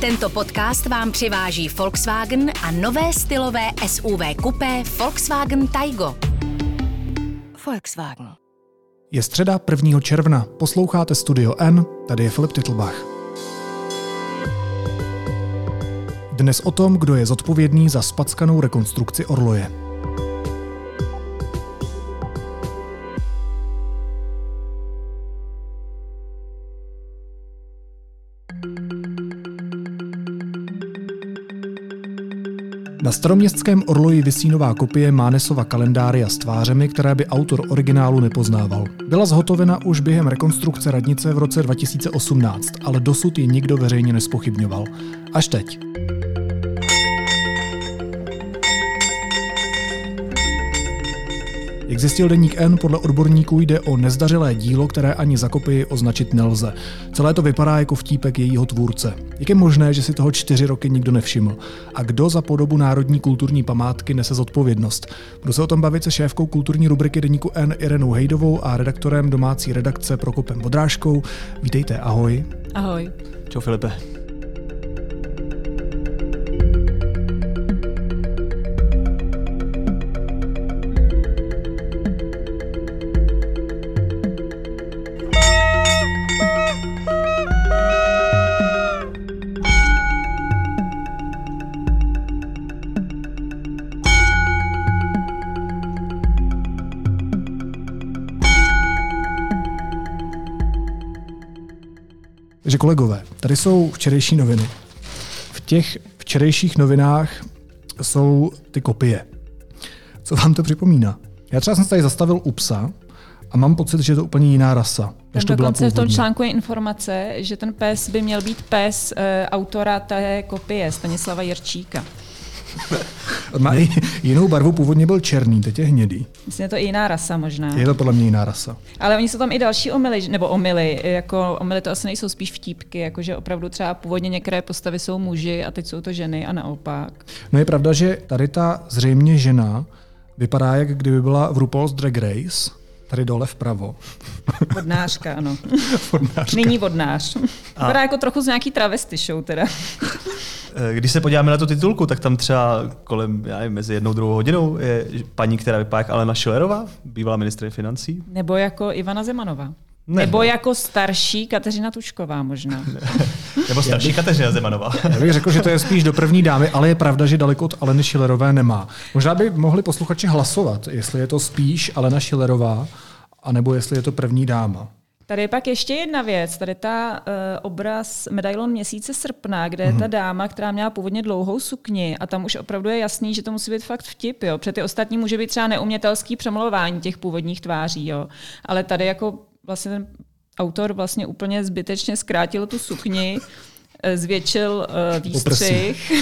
Tento podcast vám přiváží Volkswagen a nové stylové SUV kupé Volkswagen Taigo. Volkswagen. Je středa 1. června, posloucháte Studio N, tady je Filip Titlbach. Dnes o tom, kdo je zodpovědný za spackanou rekonstrukci Orloje. Na staroměstském Orloji vysí nová kopie Mánesova kalendária s tvářemi, které by autor originálu nepoznával. Byla zhotovena už během rekonstrukce radnice v roce 2018, ale dosud ji nikdo veřejně nespochybňoval. Až teď. Jak zjistil deník N, podle odborníků jde o nezdařilé dílo, které ani za kopii označit nelze. Celé to vypadá jako vtípek jejího tvůrce. Jak je možné, že si toho čtyři roky nikdo nevšiml? A kdo za podobu Národní kulturní památky nese zodpovědnost? Budu se o tom bavit se šéfkou kulturní rubriky deníku N Irenou Hejdovou a redaktorem domácí redakce Prokopem Bodráškou. Vítejte, ahoj. Ahoj. Čau Filipe. Kolegové, tady jsou včerejší noviny. V těch včerejších novinách jsou ty kopie. Co vám to připomíná? Já třeba jsem se tady zastavil u psa a mám pocit, že je to úplně jiná rasa. Než to byla dokonce v tom původně. článku je informace, že ten pes by měl být pes e, autora té kopie, Stanislava Jirčíka. Má i jinou barvu, původně byl černý, teď je hnědý. Myslím, je to i jiná rasa možná. Je to podle mě jiná rasa. Ale oni jsou tam i další omily, nebo omily, jako omily to asi nejsou spíš vtípky, jakože opravdu třeba původně některé postavy jsou muži a teď jsou to ženy a naopak. No je pravda, že tady ta zřejmě žena vypadá, jak kdyby byla v RuPaul's Drag Race, tady dole vpravo. Vodnářka, ano. Vodnářka. Nyní vodnář. Vypadá jako trochu z nějaký travesty show teda. Eh, Když se podíváme na tu titulku, tak tam třeba kolem, já nevím, mezi jednou a druhou hodinou je paní, která vypadá jak Alena Schillerová, bývalá ministrině financí. Nebo jako Ivana Zemanová. Nebo. Nebo jako starší Kateřina Tučková možná. Nebo starší Kateřina Zemanová. Já bych řekl, že to je spíš do první dámy, ale je pravda, že daleko od Aleny Schillerové nemá. Možná by mohli posluchači hlasovat, jestli je to spíš Alena Schillerová, anebo jestli je to první dáma. Tady je pak ještě jedna věc, tady ta uh, obraz medailon měsíce srpna, kde je ta dáma, která měla původně dlouhou sukni a tam už opravdu je jasný, že to musí být fakt vtip, jo. Protože ty ostatní může být třeba neumětelský přemlouvání těch původních tváří, jo. Ale tady jako vlastně ten autor vlastně úplně zbytečně zkrátil tu sukni, eh, zvětšil uh, výstřih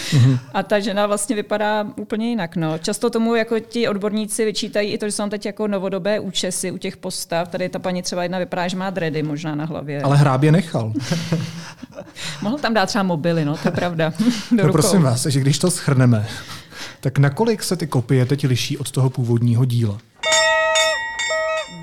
a ta žena vlastně vypadá úplně jinak. No. Často tomu jako ti odborníci vyčítají i to, že jsou tam teď jako novodobé účesy u těch postav. Tady ta paní třeba jedna vypadá, že má dredy možná na hlavě. Ale hrábě nechal. Mohl tam dát třeba mobily, no, to je pravda. Do No rukou. prosím vás, že když to schrneme, tak nakolik se ty kopie teď liší od toho původního díla?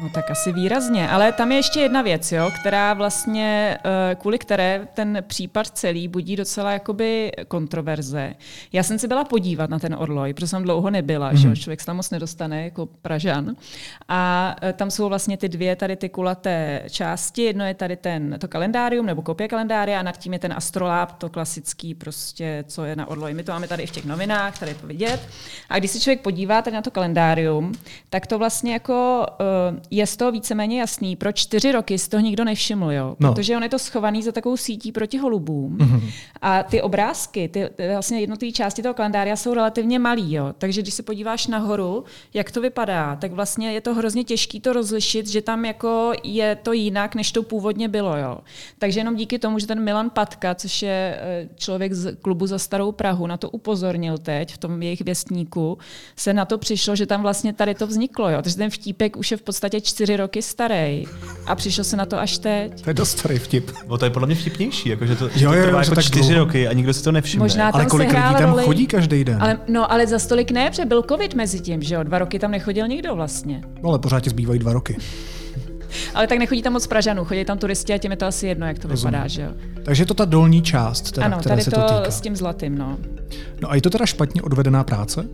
No tak asi výrazně, ale tam je ještě jedna věc, jo, která vlastně, eh, kvůli které ten případ celý budí docela jakoby kontroverze. Já jsem se byla podívat na ten Orloj, protože jsem dlouho nebyla, mm-hmm. že jo, člověk se tam moc nedostane jako Pražan. A eh, tam jsou vlastně ty dvě tady ty kulaté části, jedno je tady ten, to kalendárium nebo kopie kalendária a nad tím je ten astrolab, to klasický prostě, co je na Orloji. My to máme tady i v těch novinách, tady je to vidět. A když se člověk podívá tady na to kalendárium, tak to vlastně jako uh, je z toho víceméně jasný, proč čtyři roky z toho nikdo nevšiml, jo? No. Protože on je to schovaný za takovou sítí proti holubům. Mm-hmm. A ty obrázky, ty, ty vlastně jednotlivé části toho kalendária jsou relativně malý, jo? Takže když se podíváš nahoru, jak to vypadá, tak vlastně je to hrozně těžké to rozlišit, že tam jako je to jinak, než to původně bylo, jo? Takže jenom díky tomu, že ten Milan Patka, což je eh, člověk z klubu za starou Prahu, na to upozornil teď v tom jejich věstníku, se na to přišlo, že tam vlastně tady to vzniklo, jo? Takže ten vtípek už je v podstatě čtyři roky starý a přišel se na to až teď. To je dost starý vtip. No to je podle mě vtipnější, jako, že to, Jo, že to jo, trvá že jako tak čtyři dlouho. roky a nikdo si to nevšimne. Možná Ale tam kolik sehrál lidí tam roli- chodí každý den? Ale, no, ale za stolik ne, protože byl covid mezi tím, že jo? Dva roky tam nechodil nikdo vlastně. No ale pořád ti zbývají dva roky. Ale tak nechodí tam moc Pražanů, chodí tam turisti a těm je to asi jedno, jak to Rozumím. vypadá, že jo. Takže je to ta dolní část, teda, ano, které tady se to, to týká. s tím zlatým, no. No a je to teda špatně odvedená práce?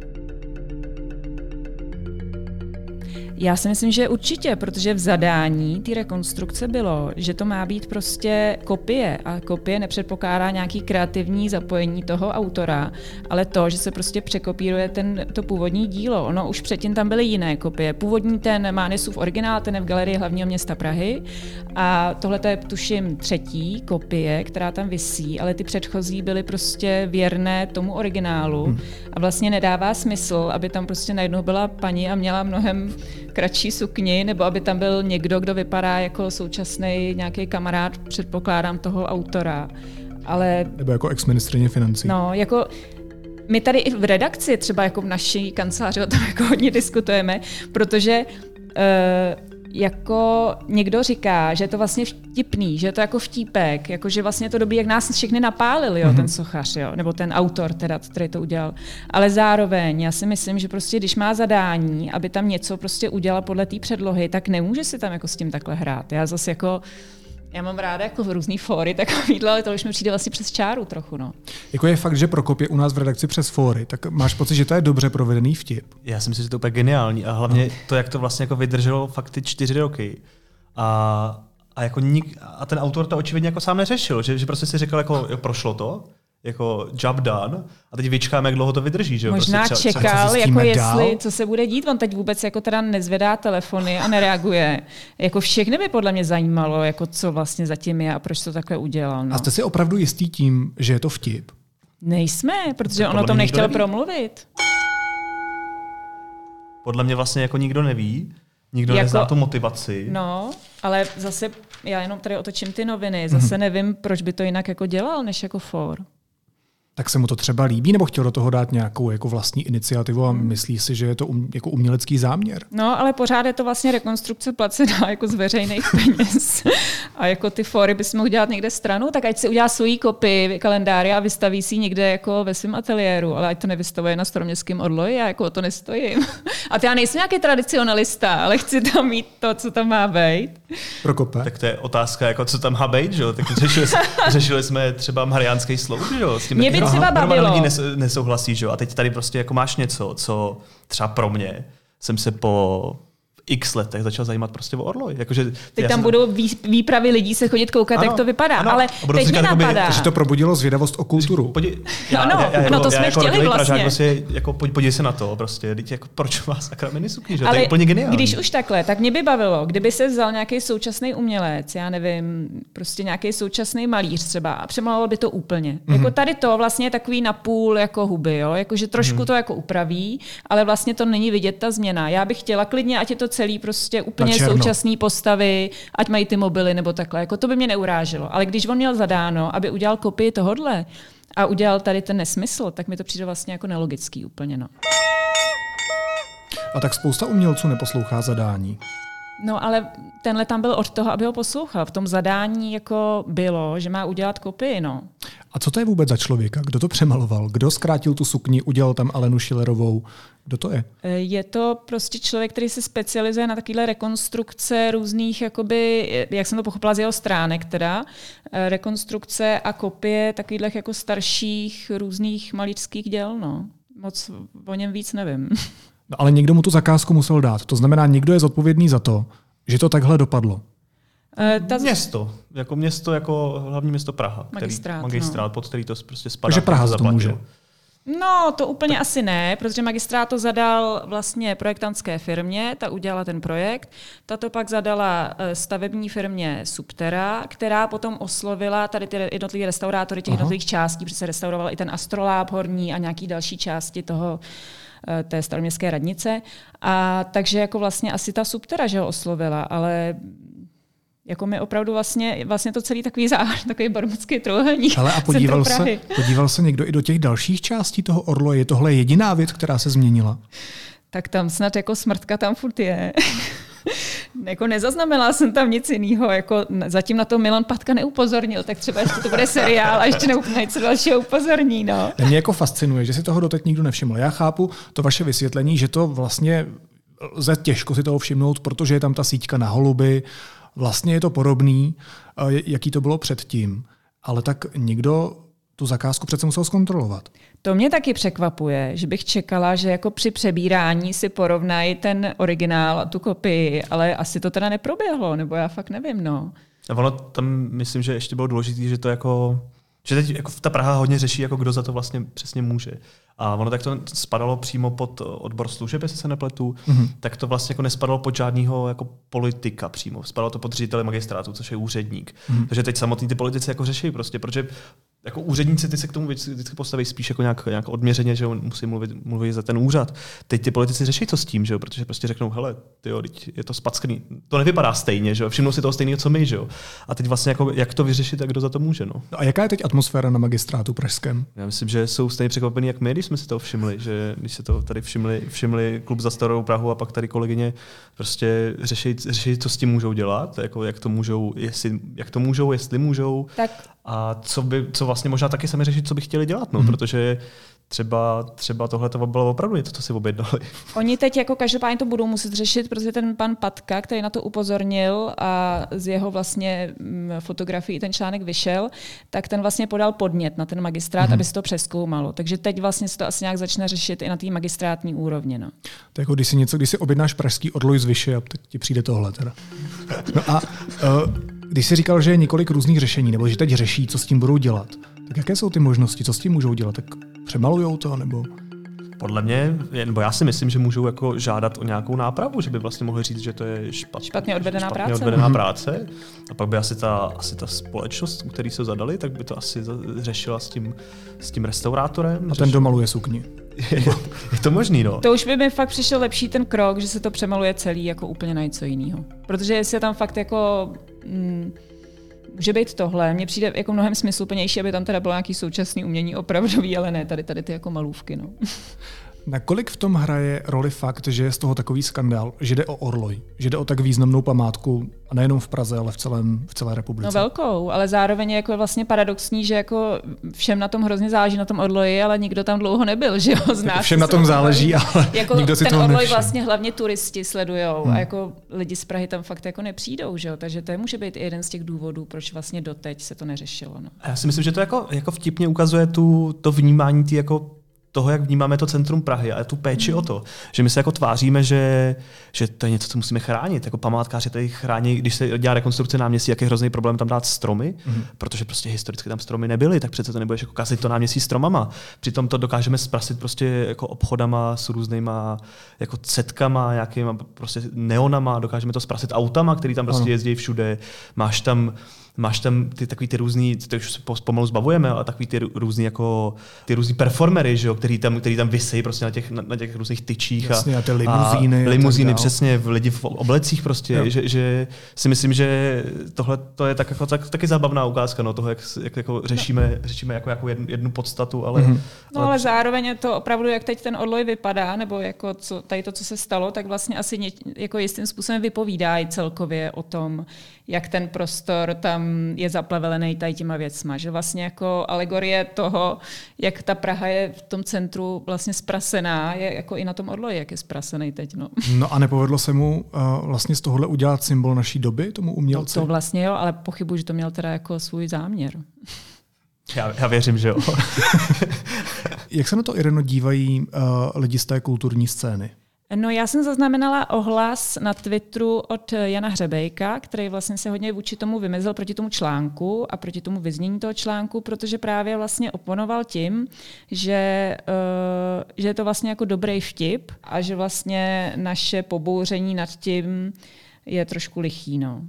Já si myslím, že určitě, protože v zadání té rekonstrukce bylo, že to má být prostě kopie a kopie nepředpokládá nějaký kreativní zapojení toho autora, ale to, že se prostě překopíruje ten, to původní dílo. Ono už předtím tam byly jiné kopie. Původní ten Mánesův originál, ten je v galerii hlavního města Prahy a tohle je tuším třetí kopie, která tam visí, ale ty předchozí byly prostě věrné tomu originálu hmm. a vlastně nedává smysl, aby tam prostě najednou byla paní a měla mnohem kratší sukni, nebo aby tam byl někdo, kdo vypadá jako současný nějaký kamarád, předpokládám, toho autora. Ale... Nebo jako ex-ministrině financí. No, jako my tady i v redakci, třeba jako v naší kanceláři o tom jako hodně diskutujeme, protože uh, jako někdo říká, že je to vlastně vtipný, že je to jako vtípek, jako že vlastně to dobí, jak nás všechny napálil, jo, mm-hmm. ten sochař, jo, nebo ten autor, teda, který to udělal. Ale zároveň já si myslím, že prostě když má zadání, aby tam něco prostě udělal podle té předlohy, tak nemůže si tam jako s tím takhle hrát. Já zase jako já mám ráda jako v různý fóry takovýhle, ale to už mi přijde vlastně přes čáru trochu. No. Jako je fakt, že Prokop je u nás v redakci přes fóry, tak máš pocit, že to je dobře provedený vtip? Já si myslím, že to je úplně geniální a hlavně no. to, jak to vlastně jako vydrželo fakt ty čtyři roky. A, a, jako nik, a ten autor to očividně jako sám neřešil, že, že prostě si říkal, jako jo, prošlo to, jako job done a teď vyčkáme, jak dlouho to vydrží. Že? Možná prostě třeba, čekal, třeba jako jestli, dál? co se bude dít. On teď vůbec jako teda nezvedá telefony a nereaguje. Jako všechny by podle mě zajímalo, jako co vlastně zatím je a proč to takhle udělal. No. A jste si opravdu jistý tím, že je to vtip? Nejsme, protože on o tom nechtěl promluvit. Podle mě vlastně jako nikdo neví. Nikdo jako, nezná tu motivaci. No, ale zase já jenom tady otočím ty noviny. Zase mm-hmm. nevím, proč by to jinak jako dělal, než jako for tak se mu to třeba líbí, nebo chtěl do toho dát nějakou jako vlastní iniciativu a myslí si, že je to um, jako umělecký záměr? No, ale pořád je to vlastně rekonstrukce placená jako z veřejných peněz. a jako ty fóry bys mohl dělat někde stranu, tak ať si udělá svoji kopii kalendáře a vystaví si někde jako ve svém ateliéru, ale ať to nevystavuje na staroměstském odloji, já jako o to nestojím. a to já nejsem nějaký tradicionalista, ale chci tam mít to, co tam má být. Prokope. Tak to je otázka, jako co tam má být, že jo? Tak řešili, řešili jsme třeba mariánský sloup, že jo? S tím Mě by třeba bavilo. lidi nesouhlasí, že jo? A teď tady prostě jako máš něco, co třeba pro mě jsem se po x letech začal zajímat prostě o orloj. Jakože, teď tam budou výpravy lidí se chodit koukat, ano, jak to vypadá. Ano, ale teď říkat, mi napadá. Že to probudilo zvědavost o kulturu. Podí, já, ano, já, já, no to jsme jako chtěli vlastně. Pražák, prostě, jako, podívej se na to. Prostě, teď, jako, proč vás sakra minisukny, že? Ale to je úplně geniální. Když už takhle, tak mě by bavilo, kdyby se vzal nějaký současný umělec, já nevím, prostě nějaký současný malíř třeba a přemaloval by to úplně. Mm-hmm. Jako tady to vlastně je takový napůl jako huby, jo? Jako, že trošku mm-hmm. to jako upraví, ale vlastně to není vidět ta změna. Já bych chtěla klidně, ať je to celý prostě úplně současné postavy, ať mají ty mobily nebo takhle. Jako to by mě neuráželo. Ale když on měl zadáno, aby udělal kopii tohodle a udělal tady ten nesmysl, tak mi to přijde vlastně jako nelogický úplně. No. A tak spousta umělců neposlouchá zadání. No ale tenhle tam byl od toho, aby ho poslouchal. V tom zadání jako bylo, že má udělat kopii, no. A co to je vůbec za člověka? Kdo to přemaloval? Kdo zkrátil tu sukni, udělal tam Alenu Schillerovou? Kdo to je? Eh, je to prostě člověk, který se specializuje na takovéhle rekonstrukce různých, jakoby, jak jsem to pochopila z jeho stránek teda, eh, rekonstrukce a kopie takových jako starších různých malířských děl. No. Moc o něm víc nevím. No, ale někdo mu tu zakázku musel dát. To znamená, někdo je zodpovědný za to, že to takhle dopadlo. E, ta... Město, jako město, jako hlavní město Praha. Magistrát. Který, magistrát, no. pod který to prostě spadá. Takže Praha za to může. No, to úplně tak. asi ne, protože magistrát to zadal vlastně projektantské firmě, ta udělala ten projekt. Ta to pak zadala eh, stavební firmě Subtera, která potom oslovila tady ty jednotlivé restaurátory těch Aha. jednotlivých částí, protože se restauroval i ten astroláb horní a nějaký další části toho Eh, té staroměstské radnice. A takže jako vlastně asi ta subtera, že ho oslovila, ale jako mi opravdu vlastně, vlastně to celý takový záhad, takový barmutský trojuhelník. Ale a podíval se, podíval se někdo i do těch dalších částí toho orlo? Je tohle jediná věc, která se změnila? Tak tam snad jako smrtka tam furt je. Jako nezaznamenala jsem tam nic jiného, jako zatím na to Milan Patka neupozornil, tak třeba ještě to bude seriál a ještě neupne co dalšího upozorní. No. Mě jako fascinuje, že si toho doteď nikdo nevšiml. Já chápu to vaše vysvětlení, že to vlastně lze těžko si toho všimnout, protože je tam ta síťka na holuby, vlastně je to podobný, eh, jaký to bylo předtím, ale tak nikdo tu zakázku přece musel zkontrolovat. To mě taky překvapuje, že bych čekala, že jako při přebírání si porovnají ten originál a tu kopii, ale asi to teda neproběhlo, nebo já fakt nevím, no. A ono tam, myslím, že ještě bylo důležité, že to jako že teď jako ta Praha hodně řeší, jako kdo za to vlastně přesně může. A ono tak to spadalo přímo pod odbor služeb, jestli se nepletu, mm-hmm. tak to vlastně jako nespadalo pod žádného jako politika přímo. Spadalo to pod ředitele magistrátu, což je úředník. Mm-hmm. Takže teď samotní ty politici jako řeší prostě, protože jako úředníci ty se k tomu vždycky postaví spíš jako nějak, nějak odměřeně, že musí mluvit, mluvit za ten úřad. Teď ty politici řeší co s tím, že jo? protože prostě řeknou, hele, tyjo, je to spackný. To nevypadá stejně, že jo? všimnou si toho stejného, co my. Že jo? A teď vlastně jako, jak to vyřešit a kdo za to může. No. no a jaká je teď atmosféra na magistrátu pražském? Já myslím, že jsou stejně překvapení, jak my, když jsme si to všimli, že když se to tady všimli, všimli klub za starou Prahu a pak tady kolegyně prostě řeší, řeší co s tím můžou dělat, jako jak to můžou, jestli, jak to můžou, jestli můžou. Tak a co, by, co vlastně možná taky sami řešit, co by chtěli dělat, no, mm. protože třeba, třeba tohle to bylo opravdu něco, co si objednali. Oni teď jako každopádně to budou muset řešit, protože ten pan Patka, který na to upozornil a z jeho vlastně mm, fotografií ten článek vyšel, tak ten vlastně podal podnět na ten magistrát, mm-hmm. aby se to přeskoumalo. Takže teď vlastně se to asi nějak začne řešit i na té magistrátní úrovni. No. To jako když si něco, když si objednáš pražský odloj z Vyše, tak ti přijde tohle teda. No a uh, když jsi říkal, že je několik různých řešení, nebo že teď řeší, co s tím budou dělat, tak jaké jsou ty možnosti, co s tím můžou dělat? Tak přemalujou to, nebo... Podle mě, nebo já si myslím, že můžou jako žádat o nějakou nápravu, že by vlastně mohli říct, že to je špat, špatně odvedená špatně práce. Odvedená mm-hmm. práce. A pak by asi ta, asi ta společnost, u který se zadali, tak by to asi řešila s tím, s tím restaurátorem. A ten domaluje sukni. je to možný, no. To už by mi fakt přišel lepší ten krok, že se to přemaluje celý jako úplně na něco jiného. Protože jestli je tam fakt jako... Mm, může být tohle. Mně přijde jako mnohem smysluplnější, aby tam teda bylo nějaký současný umění opravdový, ale ne tady, tady ty jako malůvky. No. Nakolik v tom hraje roli fakt, že je z toho takový skandál, že jde o Orloj, že jde o tak významnou památku, a nejenom v Praze, ale v, celém, v celé republice? No velkou, ale zároveň je jako vlastně paradoxní, že jako všem na tom hrozně záleží na tom Orloji, ale nikdo tam dlouho nebyl, že jo, z nás. Všem na tom záleží, ale jako nikdo si ten toho Orloj nevšim. vlastně hlavně turisti sledujou hmm. a jako lidi z Prahy tam fakt jako nepřijdou, že jo, takže to může být i jeden z těch důvodů, proč vlastně doteď se to neřešilo. No. A já si myslím, že to jako, jako vtipně ukazuje tu, to vnímání ty jako toho, jak vnímáme to centrum Prahy a tu péči mm. o to, že my se jako tváříme, že, že to je něco, co musíme chránit. Jako památkáři tady chrání, když se dělá rekonstrukce náměstí, jak je hrozný problém tam dát stromy, mm. protože prostě historicky tam stromy nebyly, tak přece to nebudeš jako kazit to náměstí stromama. Přitom to dokážeme zprasit prostě jako obchodama s různýma jako cetkama, nějakýma prostě neonama, dokážeme to zprasit autama, který tam prostě jezdí všude. Máš tam máš tam ty takový ty různý, to už se pomalu zbavujeme, ale takový ty různý jako ty různý performery, že jo, který tam, který tam vysí prostě na těch, na, na těch různých tyčích. Jasně, a, a ty limuzíny. A limuzíny, přesně, v lidi v oblecích prostě, že, že, si myslím, že tohle to je tak, jako, tak, taky zábavná ukázka no, toho, jak, jak jako řešíme, řešíme jako, jako jednu, jednu podstatu, ale, mm-hmm. No ale, ale zároveň je to opravdu, jak teď ten odloj vypadá, nebo jako co, tady to, co se stalo, tak vlastně asi ně, jako jistým způsobem vypovídá i celkově o tom, jak ten prostor tam je zaplevelený tady těma věcma. Že vlastně jako alegorie toho, jak ta Praha je v tom centru vlastně sprasená, je jako i na tom odloji, jak je sprasený teď. No, no a nepovedlo se mu uh, vlastně z tohohle udělat symbol naší doby, tomu umělci? No to vlastně jo, ale pochybuji, že to měl teda jako svůj záměr. Já, já věřím, že jo. jak se na to, Ireno, dívají uh, lidi z té kulturní scény? No já jsem zaznamenala ohlas na Twitteru od Jana Hřebejka, který vlastně se hodně vůči tomu vymezil proti tomu článku a proti tomu vyznění toho článku, protože právě vlastně oponoval tím, že, uh, že je to vlastně jako dobrý vtip a že vlastně naše pobouření nad tím je trošku lichý. No.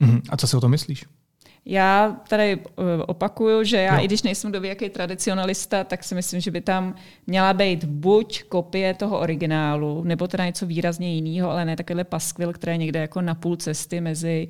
Mhm. A co si o to myslíš? Já tady eh, opakuju, že já, no. i když nejsem jaký tradicionalista, tak si myslím, že by tam měla být buď kopie toho originálu, nebo teda něco výrazně jiného, ale ne takovýhle paskvil, který je někde jako na půl cesty mezi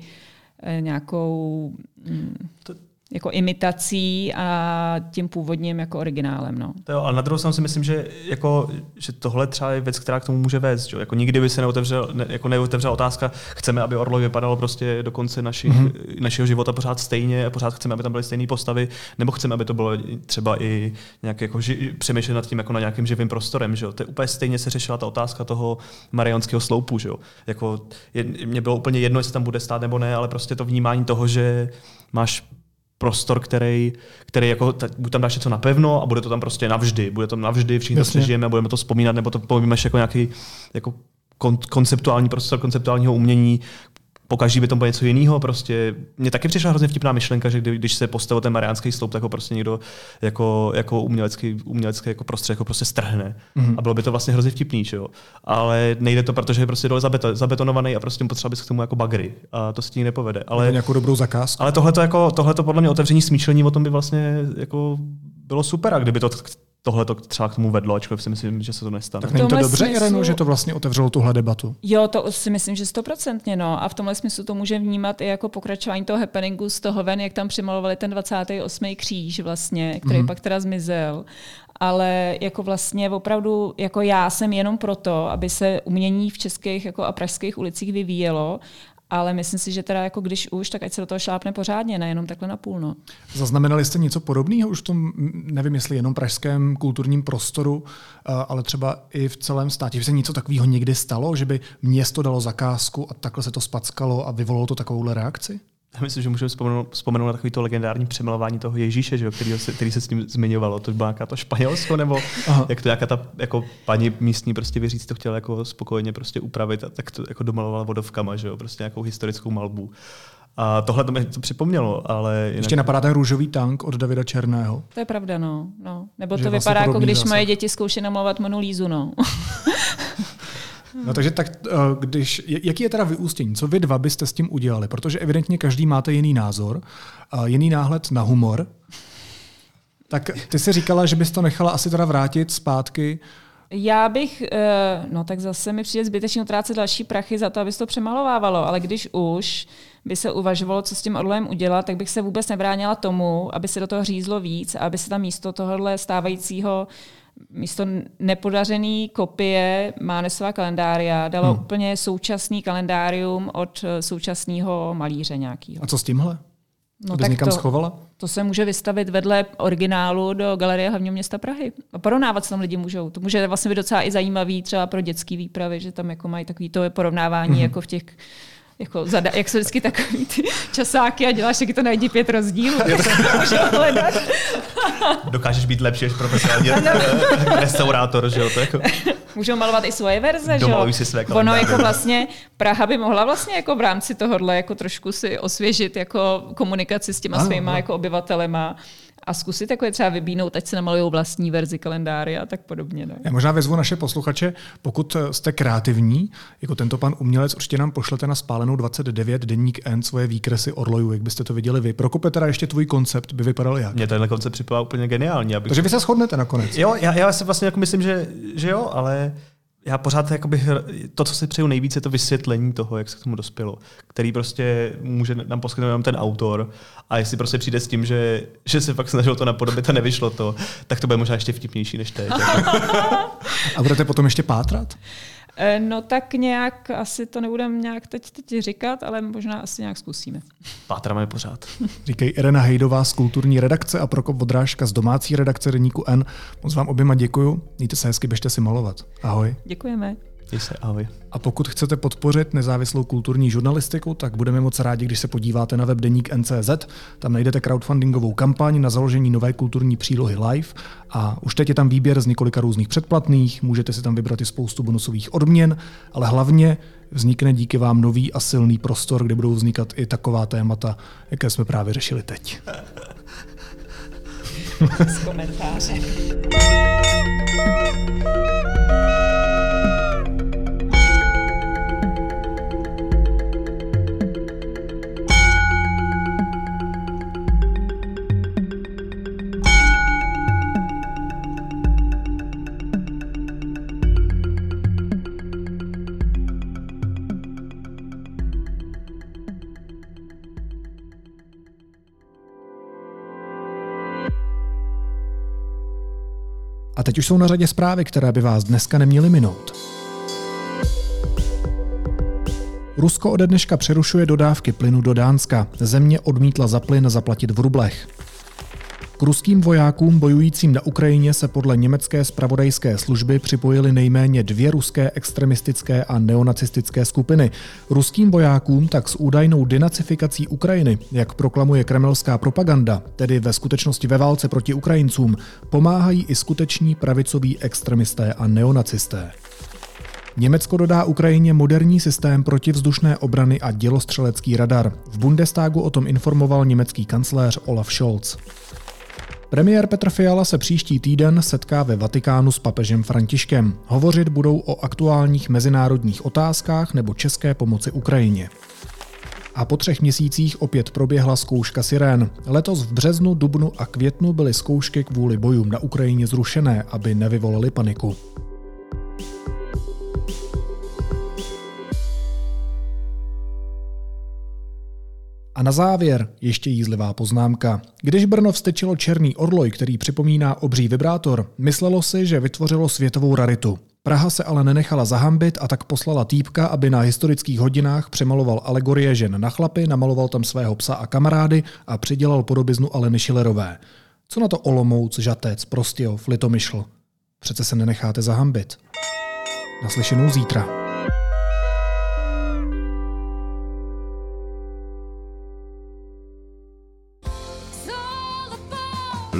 eh, nějakou... Mm, to, jako imitací a tím původním jako originálem. No. To jo, ale na druhou stranu si myslím, že, jako, že tohle třeba je věc, která k tomu může vést. Že? Jako nikdy by se neotevřel, ne, jako neotevřela otázka, chceme, aby Orloj vypadalo prostě do konce našich, mm-hmm. našeho života pořád stejně, pořád chceme, aby tam byly stejné postavy, nebo chceme, aby to bylo třeba i nějak jako ži, přemýšlet nad tím jako na nějakým živým prostorem. Že? To je úplně stejně se řešila ta otázka toho mariánského sloupu. Že? Jako, je, mě bylo úplně jedno, jestli tam bude stát nebo ne, ale prostě to vnímání toho, že máš prostor, který, který jako, buď tam dáš něco napevno a bude to tam prostě navždy. Bude to navždy, všichni to přežijeme, budeme to vzpomínat, nebo to povíme jako nějaký jako konceptuální prostor konceptuálního umění, po každý by to bylo něco jiného. Prostě mně taky přišla hrozně vtipná myšlenka, že kdy, když se postavil ten mariánský sloup, tak ho prostě někdo jako, jako umělecký, umělecký jako prostředek jako prostě strhne. Mm-hmm. A bylo by to vlastně hrozně vtipný, že jo. Ale nejde to, protože je prostě dole zabeto, zabetonovaný a prostě potřeba bys k tomu jako bagry. A to se ti nepovede. Ale, nějakou dobrou zakázku. Ale tohle to jako, tohleto podle mě otevření smýšlení o tom by vlastně jako bylo super, a kdyby to tohle to třeba k tomu vedlo, ačkoliv si myslím, že se to nestane. Tak není to dobře, smyslu... Irenu, že to vlastně otevřelo tuhle debatu? Jo, to si myslím, že stoprocentně, no. A v tomhle smyslu to může vnímat i jako pokračování toho happeningu z toho ven, jak tam přimalovali ten 28. kříž vlastně, který mm-hmm. pak teda zmizel ale jako vlastně opravdu, jako já jsem jenom proto, aby se umění v českých jako a pražských ulicích vyvíjelo ale myslím si, že teda jako když už, tak ať se do toho šlápne pořádně, nejenom takhle na půl. No. Zaznamenali jste něco podobného už v tom, nevím jestli jenom pražském kulturním prostoru, eh, ale třeba i v celém státě, že se něco takového někdy stalo, že by město dalo zakázku a takhle se to spackalo a vyvolalo to takovouhle reakci? Já myslím, že můžeme vzpomenout, vzpomenout na takový to legendární přemilování toho Ježíše, že, který, se, který se s ním zmiňovalo. To bylo nějaká to Španělsko, nebo Aha. jak to nějaká ta jako paní místní prostě věřící to chtěla jako spokojně prostě upravit a tak to jako domalovala vodovkama, že jo, prostě nějakou historickou malbu. A tohle to mi to připomnělo, ale... Jinak... Ještě napadá ten růžový tank od Davida Černého. To je pravda, no. no. Nebo že to vlastně vypadá, jako když zase. moje děti zkouší namlouvat Monu Lízu, no. No takže tak, eh, když, jaký je teda vyústění? Co vy dva byste s tím udělali? Protože evidentně každý máte jiný názor, jiný náhled na humor. Tak ty si říkala, že bys to nechala asi teda vrátit zpátky já bych, eh, no tak zase mi přijde zbytečně utrácet další prachy za to, aby se to přemalovávalo, ale když už by se uvažovalo, co s tím orlem udělat, tak bych se vůbec nebránila tomu, aby se do toho řízlo víc a aby se tam místo tohohle stávajícího místo nepodařený kopie Mánesova kalendária dalo hmm. úplně současný kalendárium od eh, současného malíře nějakého. A co s tímhle? No, tak někam to, schovala? To se může vystavit vedle originálu do Galerie hlavního města Prahy. A porovnávat se tam lidi můžou. To může vlastně být docela i zajímavý třeba pro dětské výpravy, že tam jako mají takový to porovnávání mm-hmm. jako v těch jako zada, jak jsou vždycky takový ty časáky a děláš taky to najdi pět rozdílů. Dokážeš být lepší než profesionální restaurátor, že jo? To jako... Můžou malovat i svoje verze, že jo? si své Ono jako vlastně, Praha by mohla vlastně jako v rámci tohohle jako trošku si osvěžit jako komunikaci s těma ano, svýma jako obyvatelema a zkusit jako je třeba vybínout, ať se namalují vlastní verzi kalendáře a tak podobně. Ne? Já možná vezvu naše posluchače, pokud jste kreativní, jako tento pan umělec, určitě nám pošlete na spálenou 29 denník N svoje výkresy orlojů, jak byste to viděli vy. Prokope teda ještě tvůj koncept by vypadal jak? Mně tenhle koncept připadá úplně geniální. Abych... Takže vy se shodnete nakonec. Jo, já, já si vlastně jako myslím, že, že jo, ale já pořád jakoby, to, co si přeju nejvíce, je to vysvětlení toho, jak se k tomu dospělo, který prostě může nám poskytnout jenom ten autor a jestli prostě přijde s tím, že, že se fakt snažil to napodobit a nevyšlo to, tak to bude možná ještě vtipnější než teď. a budete potom ještě pátrat? Eh, no tak nějak, asi to nebudeme nějak teď, teď říkat, ale možná asi nějak zkusíme. Pátráme pořád. Říkají Irena Hejdová z kulturní redakce a Prokop Vodrážka z domácí redakce Deníku N. Moc vám oběma děkuju. Mějte se hezky, běžte si malovat. Ahoj. Děkujeme. Se, ahoj. A pokud chcete podpořit nezávislou kulturní žurnalistiku, tak budeme moc rádi, když se podíváte na web deník NCZ. Tam najdete crowdfundingovou kampaň na založení nové kulturní přílohy live a už teď je tam výběr z několika různých předplatných, můžete si tam vybrat i spoustu bonusových odměn, ale hlavně vznikne díky vám nový a silný prostor, kde budou vznikat i taková témata, jaké jsme právě řešili teď. Z komentáře. Teď už jsou na řadě zprávy, které by vás dneska neměly minout. Rusko ode dneška přerušuje dodávky plynu do Dánska. Země odmítla za plyn zaplatit v rublech. K ruským vojákům bojujícím na Ukrajině se podle německé spravodajské služby připojily nejméně dvě ruské extremistické a neonacistické skupiny. Ruským vojákům tak s údajnou denacifikací Ukrajiny, jak proklamuje kremelská propaganda, tedy ve skutečnosti ve válce proti Ukrajincům, pomáhají i skuteční pravicoví extremisté a neonacisté. Německo dodá Ukrajině moderní systém protivzdušné obrany a dělostřelecký radar. V Bundestagu o tom informoval německý kancléř Olaf Scholz. Premiér Petr Fiala se příští týden setká ve Vatikánu s papežem Františkem. Hovořit budou o aktuálních mezinárodních otázkách nebo české pomoci Ukrajině. A po třech měsících opět proběhla zkouška sirén. Letos v březnu, dubnu a květnu byly zkoušky kvůli bojům na Ukrajině zrušené, aby nevyvolaly paniku. A na závěr ještě jízlivá poznámka. Když Brno vstyčilo černý orloj, který připomíná obří vibrátor, myslelo si, že vytvořilo světovou raritu. Praha se ale nenechala zahambit a tak poslala týpka, aby na historických hodinách přemaloval alegorie žen na chlapy, namaloval tam svého psa a kamarády a přidělal podobiznu Aleny Šilerové. Co na to Olomouc, Žatec, Prostějov, Litomyšl? Přece se nenecháte zahambit. Naslyšenou zítra.